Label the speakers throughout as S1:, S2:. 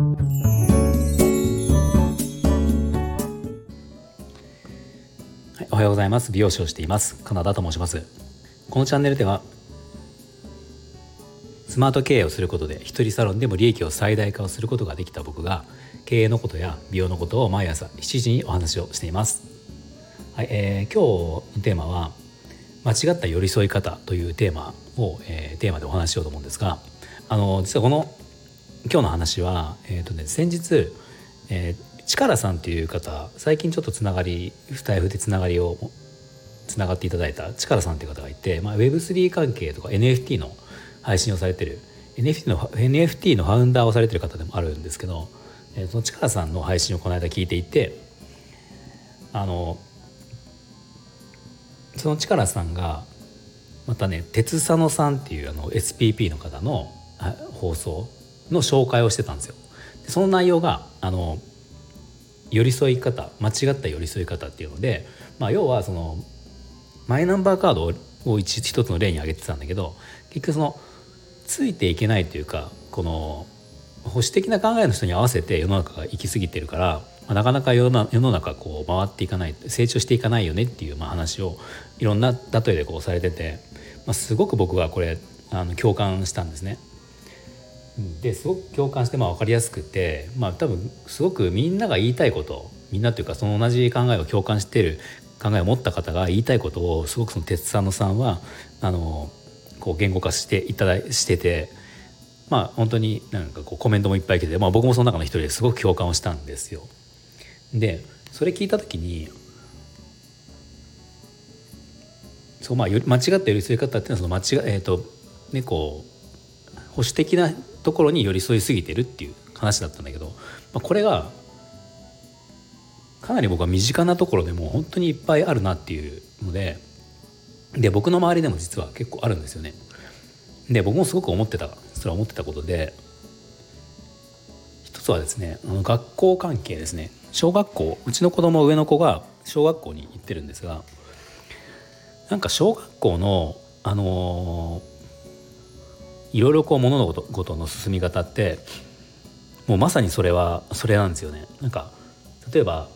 S1: はい、おはようございます。美容師をしています。カナダと申します。このチャンネルではスマート経営をすることで一人サロンでも利益を最大化をすることができた僕が経営のことや美容のことを毎朝7時にお話をしています。はい、えー、今日のテーマは間違った寄り添い方というテーマを、えー、テーマでお話ししようと思うんですが、あの実はこの今日の話はえ、ー、とね先日、えー、力さんという方最近ちょっとつながりスタイフでつながりをつながっていただいた力さんという方がいて、まあ、Web3 関係とか NFT の配信をされてる NFT の NFT のファウンダーをされてる方でもあるんですけど、えー、その力さんの配信をこの間聞いていてあのその力さんがまたね鉄佐野さんっていうあの SPP の方の放送の紹介をしてたんですよ。その内容があの寄り添い方間違った寄り添い方っていうので、まあ、要はそのマイナンバーカードを一一つの例に挙げてたんだけど結局そのついていけないというかこの保守的な考えの人に合わせて世の中が行き過ぎてるから、まあ、なかなか世の世の中こう回っていかない成長していかないよねっていうまあ話をいろんな例えでこうされてて、まあ、すごく僕はこれあの共感したんですね。ですごく共感してまあ分かりやすくて、まあ、多分すごくみんなが言いたいことみんなというかその同じ考えを共感している考えを持った方が言いたいことをすごくその鉄さんのさんはあのこう言語化していただしててまあ本当になんかこうコメントもいっぱい来て、まあ、僕もその中の一人ですごく共感をしたんですよ。でそれ聞いた時にそうまあ間違った寄り添い方っていうのはその間違えっ、ー、とねこう保守的なところに寄り添いすぎてるっていう話だったんだけど、まあ、これがかなり僕は身近なところでも本当にいっぱいあるなっていうのでで僕の周りでも実は結構あるんですよね。で僕もすごく思ってたそれは思ってたことで一つはですねあの学校関係ですね小学校うちの子供上の子が小学校に行ってるんですがなんか小学校のあのー、いろいろこう物事の進み方ってもうまさにそれはそれなんですよね。なんか例えば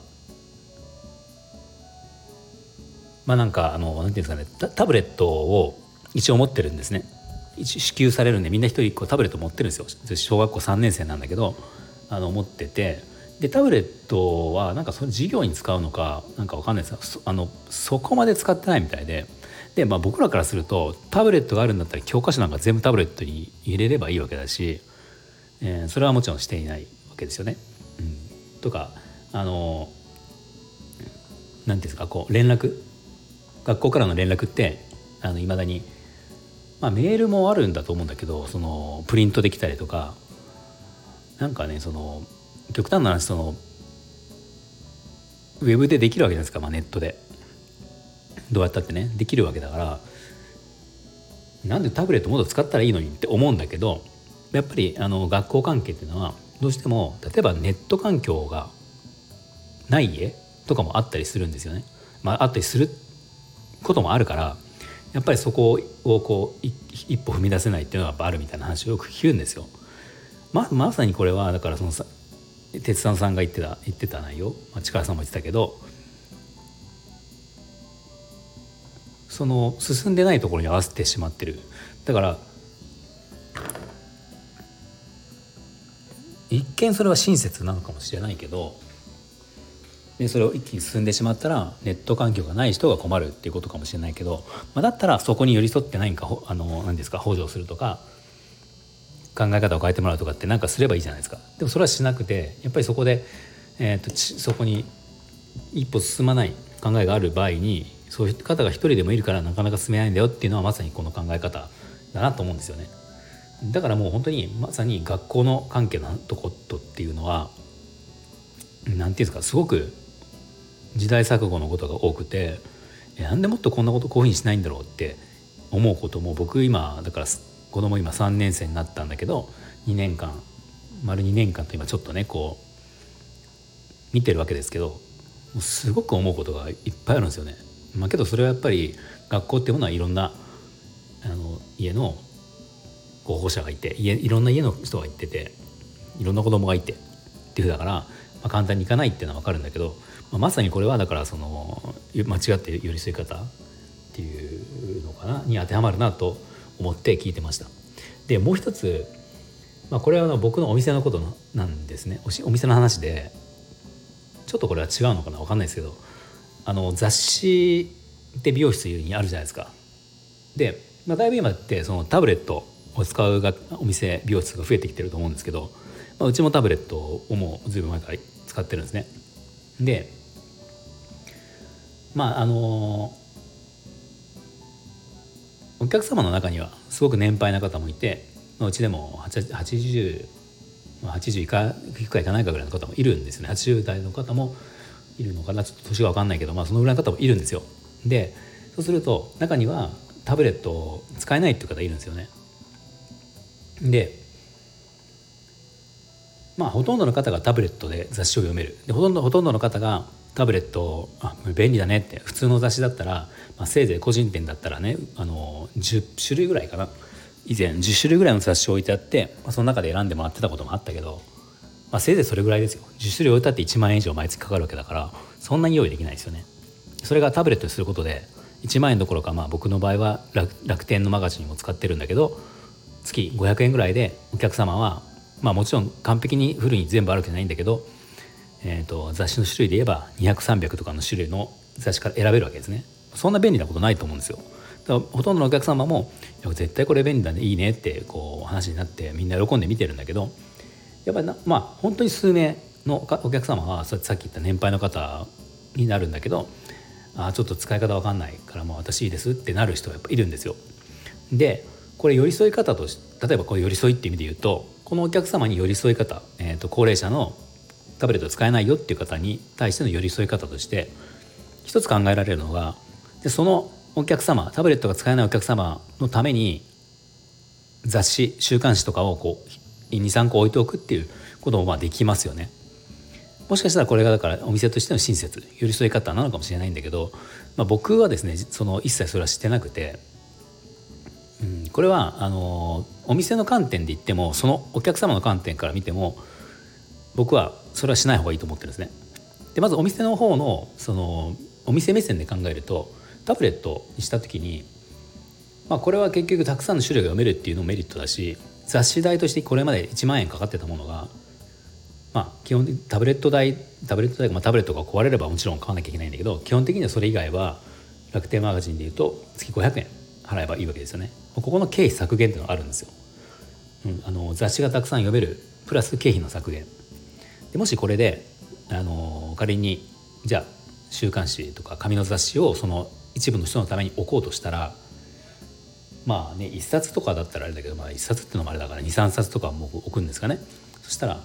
S1: まあなんかあのなんていうんですかねタブレットを一応持ってるんですね。支給されるんでみんな一人一個タブレット持ってるんですよ。小学校3年生なんだけどあの持ってて。でタブレットはなんかその授業に使うのかなんかわかんないです。あのそこまで使ってないみたいで。で、まあ、僕らからするとタブレットがあるんだったら教科書なんか全部タブレットに入れればいいわけだし、えー、それはもちろんしていないわけですよね。うん、とかあの何ていうんですかこう連絡。学校からの連絡っていまだに、まあ、メールもあるんだと思うんだけどそのプリントできたりとかなんかねその極端な話そのウェブでできるわけじゃないですか、まあ、ネットで。どうやったってねできるわけだからなんでタブレットもっと使ったらいいのにって思うんだけどやっぱりあの学校関係っていうのはどうしても例えばネット環境がない家とかもあったりするんですよね。まあ、あったりすることもあるからやっぱりそこをこう一歩踏み出せないっていうのがやっぱあるみたいな話をよく聞くんですよ。ままさにこれはだからそのさ鉄さんさんが言ってた言ってた内容、まあ、力さんも言ってたけどその進んでないところに合わせてしまってる。だから一見それは親切なのかもしれないけどでそれを一気に進んでしまったらネット環境がない人が困るっていうことかもしれないけど、まあ、だったらそこに寄り添って何かあの何ですか補助するとか考え方を変えてもらうとかって何かすればいいじゃないですか。でもそれはしなくてやっぱりそこで、えーと、そこに一歩進まない考えがある場合にそういう方が一人でもいるからなかなか進めないんだよっていうのはまさにこの考え方だなと思うんですよね。だからもう本当にまさに学校の関係のとことっていうのは何て言うんですかすごく時代錯誤のことが多くてなんでもっとこんなことこういうふうにしないんだろうって思うことも僕今だから子供今3年生になったんだけど2年間丸2年間と今ちょっとねこう見てるわけですけどすごく思うことがいっぱいあるんですよね。まあ、けどそれはやっぱり学校っていうものはいろんなあの家の候補者がいて家いろんな家の人が行ってていろんな子供がいてっていうふうだから、まあ、簡単にいかないっていうのは分かるんだけど、まあ、まさにこれはだからその間違って寄り添い方っていうのかなに当てはまるなと思って聞いてました。でもう一つ、まあ、これは僕のお店のことなんですねお店の話でちょっとこれは違うのかな分かんないですけどあの雑誌で美容室にあるじゃないですか。で、まあ、だいぶ今ってそのタブレットを使うがお店美容室が増えてきてると思うんですけど、まあ、うちもタブレットをもうずいぶん前から使ってるんですね。でまああのお客様の中にはすごく年配な方もいて、まあ、うちでも80 80いかいくかいかないかぐらいの方もいるんですね80代の方もいるのかな？ちょっと年が分かんないけど、まあ、そのぐらいの方もいるんですよ。でそうすると中にはタブレットを使えないっていう方いるんですよね。でまあほとんどの方がタブレットで雑誌を読める。でほとんどほとんどの方がタブレットをあ便利だねって普通の雑誌だったら、まあ、せいぜい個人店だったらねあの10種類ぐらいかな。以前10種類ぐらいの雑誌を置いてあって、まあ、その中で選んでもらってたこともあったけど、まあ、せいぜいそれぐらいですよ。10種類置いてあって1万円以上毎月かかるわけだからそんなに用意できないですよね。それがタブレットにすることで1万円どころか、まあ、僕の場合は楽天のマガジンも使ってるんだけど月500円ぐらいでお客様は、まあ、もちろん完璧にフルに全部あるわけじゃないんだけど、えーと、雑誌の種類で言えば200300とかの種類の雑誌から選べるわけですね。そんな便利なことないと思うんですよ。だほとんどのお客様も「絶対これ便利だねいいね」ってこう話になってみんな喜んで見てるんだけどやっぱりなまあ本当に数名のお客様はさっき言った年配の方になるんだけどあちょっと使い方わかんないからもう私いいですってなる人がやっぱいるんですよ。でこれ寄り添い方とし例えばこう寄り添いって意味で言うとこのお客様に寄り添い方、えー、と高齢者のタブレット使えないよっていう方に対しての寄り添い方として一つ考えられるのがでそのお客様タブレットが使えないお客様のために雑誌週刊誌とかをこう23個置いておくっていうこともまあできますよね。もしかしたらこれがだからお店としての親切寄り添い方なのかもしれないんだけど、まあ、僕はですねその一切それはしてなくて、うん、これはあのお店の観点で言ってもそのお客様の観点から見ても僕はそれはしない方がいいと思ってるんですね。でまずお店の方のそのお店目線で考えるとタブレットにした時に、まあ、これは結局たくさんの種類が読めるっていうのもメリットだし雑誌代としてこれまで1万円かかってたものがまあ、基本的にタブレット代タブレット代まあ、タブレットが壊れればもちろん買わなきゃいけないんだけど基本的にはそれ以外は楽天マガジンでいうと月500円払えばいいわけですよね。ここの経費削減っていうのがあるんですよ、うん、あの雑誌がたくさん読めるプラス経費の削減。でもしこれであの仮にじゃあ週刊誌とか紙の雑誌をその一部の人のために置こうとしたらまあね1冊とかだったらあれだけど、まあ、1冊っていうのもあれだから23冊とかも置くんですかね。そしたら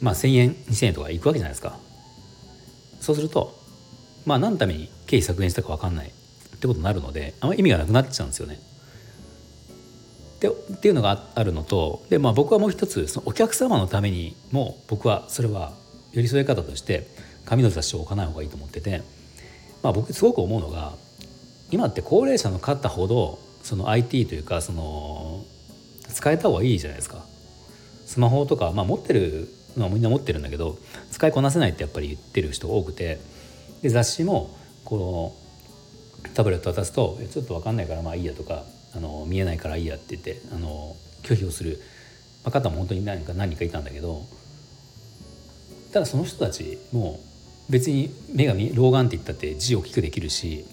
S1: まあ、1,000円2,000円とかいくわけじゃないですか。そうするとまあ何のために経費削減したか分かんない。ってことになるのであんまり意味がなくなっちゃうんですよね。でっていうのがあるのとで、まあ、僕はもう一つそのお客様のためにも僕はそれは寄り添い方として紙の雑誌を置かない方がいいと思ってて、まあ、僕すごく思うのが今って高齢者の方ほどその IT というかその使えた方がいいじゃないですか。スマホとか、まあ、持ってるまあ、みんな持ってるんだけど使いこなせないってやっぱり言ってる人が多くてで雑誌もこのタブレット渡すと「ちょっと分かんないからまあいいや」とかあの「見えないからいいや」って言ってあの拒否をする方も本当に何か何人かいたんだけどただその人たちも別に目が老眼って言ったって字を大きくできるし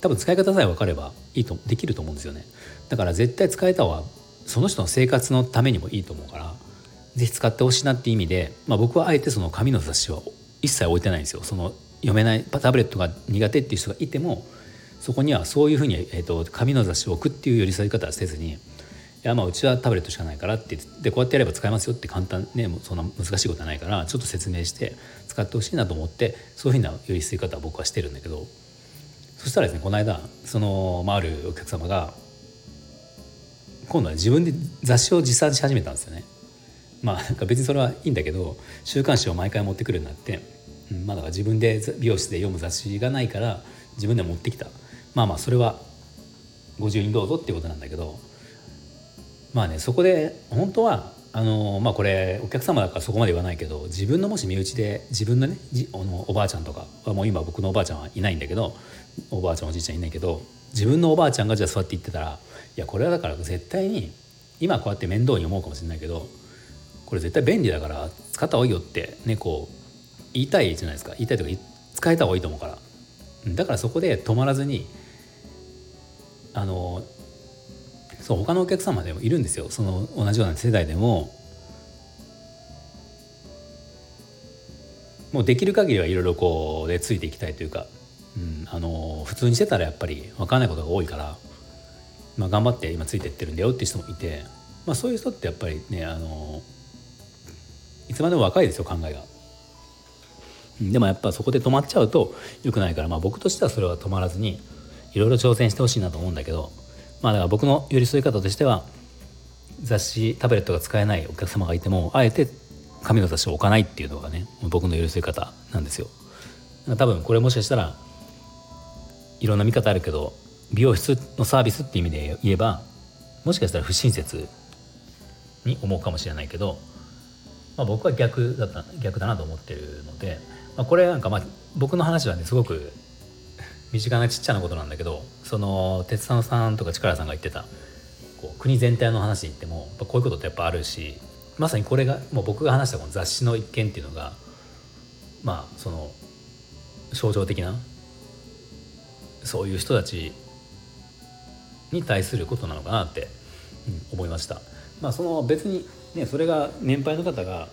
S1: 多分使い方さえ分かればいいとできると思うんですよね。だから絶対使えたはその人の生活のためにもいいと思うからぜひ使ってほしいなっていう意味で、まあ、僕はあえてその紙の雑誌は一切置いてないんですよ。その読めないタブレットが苦手っていう人がいてもそこにはそういうふうに、えーと、紙の雑誌を置くっていう寄り添い方はせずにいやまあうちはタブレットしかないからってでこうやってやれば使えますよって簡単ねそんな難しいことはないからちょっと説明して使ってほしいなと思ってそういうふうな寄り添い方は僕はしてるんだけどそしたらですねこの間その、まあ、あるお客様が今度は自分で雑誌を持参し始めたんですよね。まあなんか別にそれはいいんだけど週刊誌を毎回持ってくるようになって、うん、まあだか自分で美容室で読む雑誌がないから自分で持ってきたまあまあそれはご自由にどうぞっていうことなんだけどまあねそこで本当はあのまあこれお客様だからそこまで言わないけど自分のもし身内で自分のねじあのおばあちゃんとかもう今僕のおばあちゃんはいないんだけどおばあちゃんおじいちゃんいないけど自分のおばあちゃんがじゃあ座って言ってたらいやこれはだから絶対に今こうやって面倒に思うかもしれないけどこれ絶対便利だから使った方がいいよってねこう言いたいじゃないですか。言いたいとか使えた方がいいと思うから。だからそこで止まらずにあのそう他のお客様でもいるんですよ。その同じような世代でも。もうできる限りはいろいろこうでついていきたいというか、うん、あの普通にしてたらやっぱり分かんないことが多いから、まあ、頑張って今ついていってるんだよっていう人もいて、まあ、そういう人ってやっぱりねあのいつまでも若いですよ考えが。でもやっぱそこで止まっちゃうと良くないから、まあ、僕としてはそれは止まらずにいろいろ挑戦してほしいなと思うんだけど。まあだから僕の寄り添い方としては雑誌タブレットが使えないお客様がいてもあえて紙の雑誌を置かないっていうのがね僕の寄り添い方なんですよ。多分これもしかしたらいろんな見方あるけど美容室のサービスって意味で言えばもしかしたら不親切に思うかもしれないけど、まあ、僕は逆だった逆だなと思ってるので、まあ、これなんかまあ僕の話はねすごく身近なちっちゃなことなんだけどその鉄佐野さんとか力さんが言ってたこう国全体の話に言ってもこういうことってやっぱあるしまさにこれがもう僕が話したこの雑誌の一件っていうのがまあその象徴的なそういう人たちに対することなのかなって、うん、思いました。まあ、その別に、ね、それが年配の方が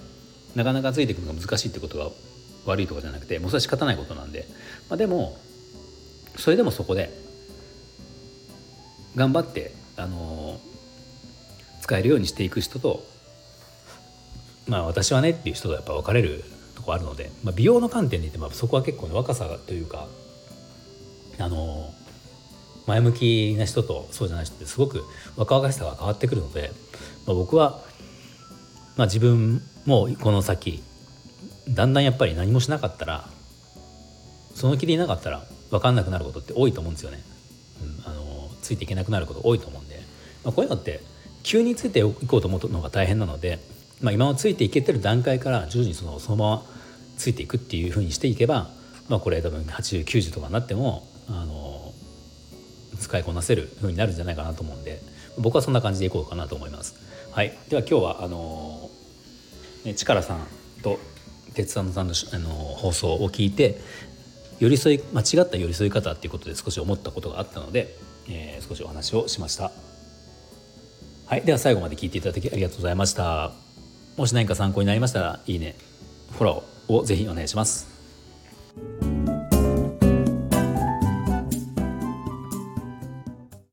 S1: なかなかついていくのが難しいってことが悪いとかじゃなくてもうそれは仕方ないことなんで、まあ、でもそれでもそこで頑張ってあの使えるようにしていく人とまあ私はねっていう人とやっぱ分かれるとこあるので、まあ、美容の観点で言ってもそこは結構、ね、若さというかあの前向きな人とそうじゃない人ってすごく若々しさが変わってくるので、まあ、僕は、まあ、自分もこの先だんだんやっぱり何もしなかったらその気でいなかったら分かんなくなることって多いと思うんですよね。うん、あのついていけなくなること多いと思うんで、まあ、こういうのって急についていこうと思うのが大変なので、まあ、今はついていけてる段階から徐々にそのそのままついていくっていうふうにしていけば、まあ、これ多分8090とかになってもあの使いこなせるふうになるんじゃないかなと思うんで僕はそんな感じでいこうかなと思います。はい、では今日はあの、ね、力さんと鉄腕さんのあの放送を聞いて寄り添い間違った寄り添い方っていうことで少し思ったことがあったので、えー、少しお話をしました。はい。では最後まで聞いていただきありがとうございました。もし何か参考になりましたらいいねフォローをぜひお願いします。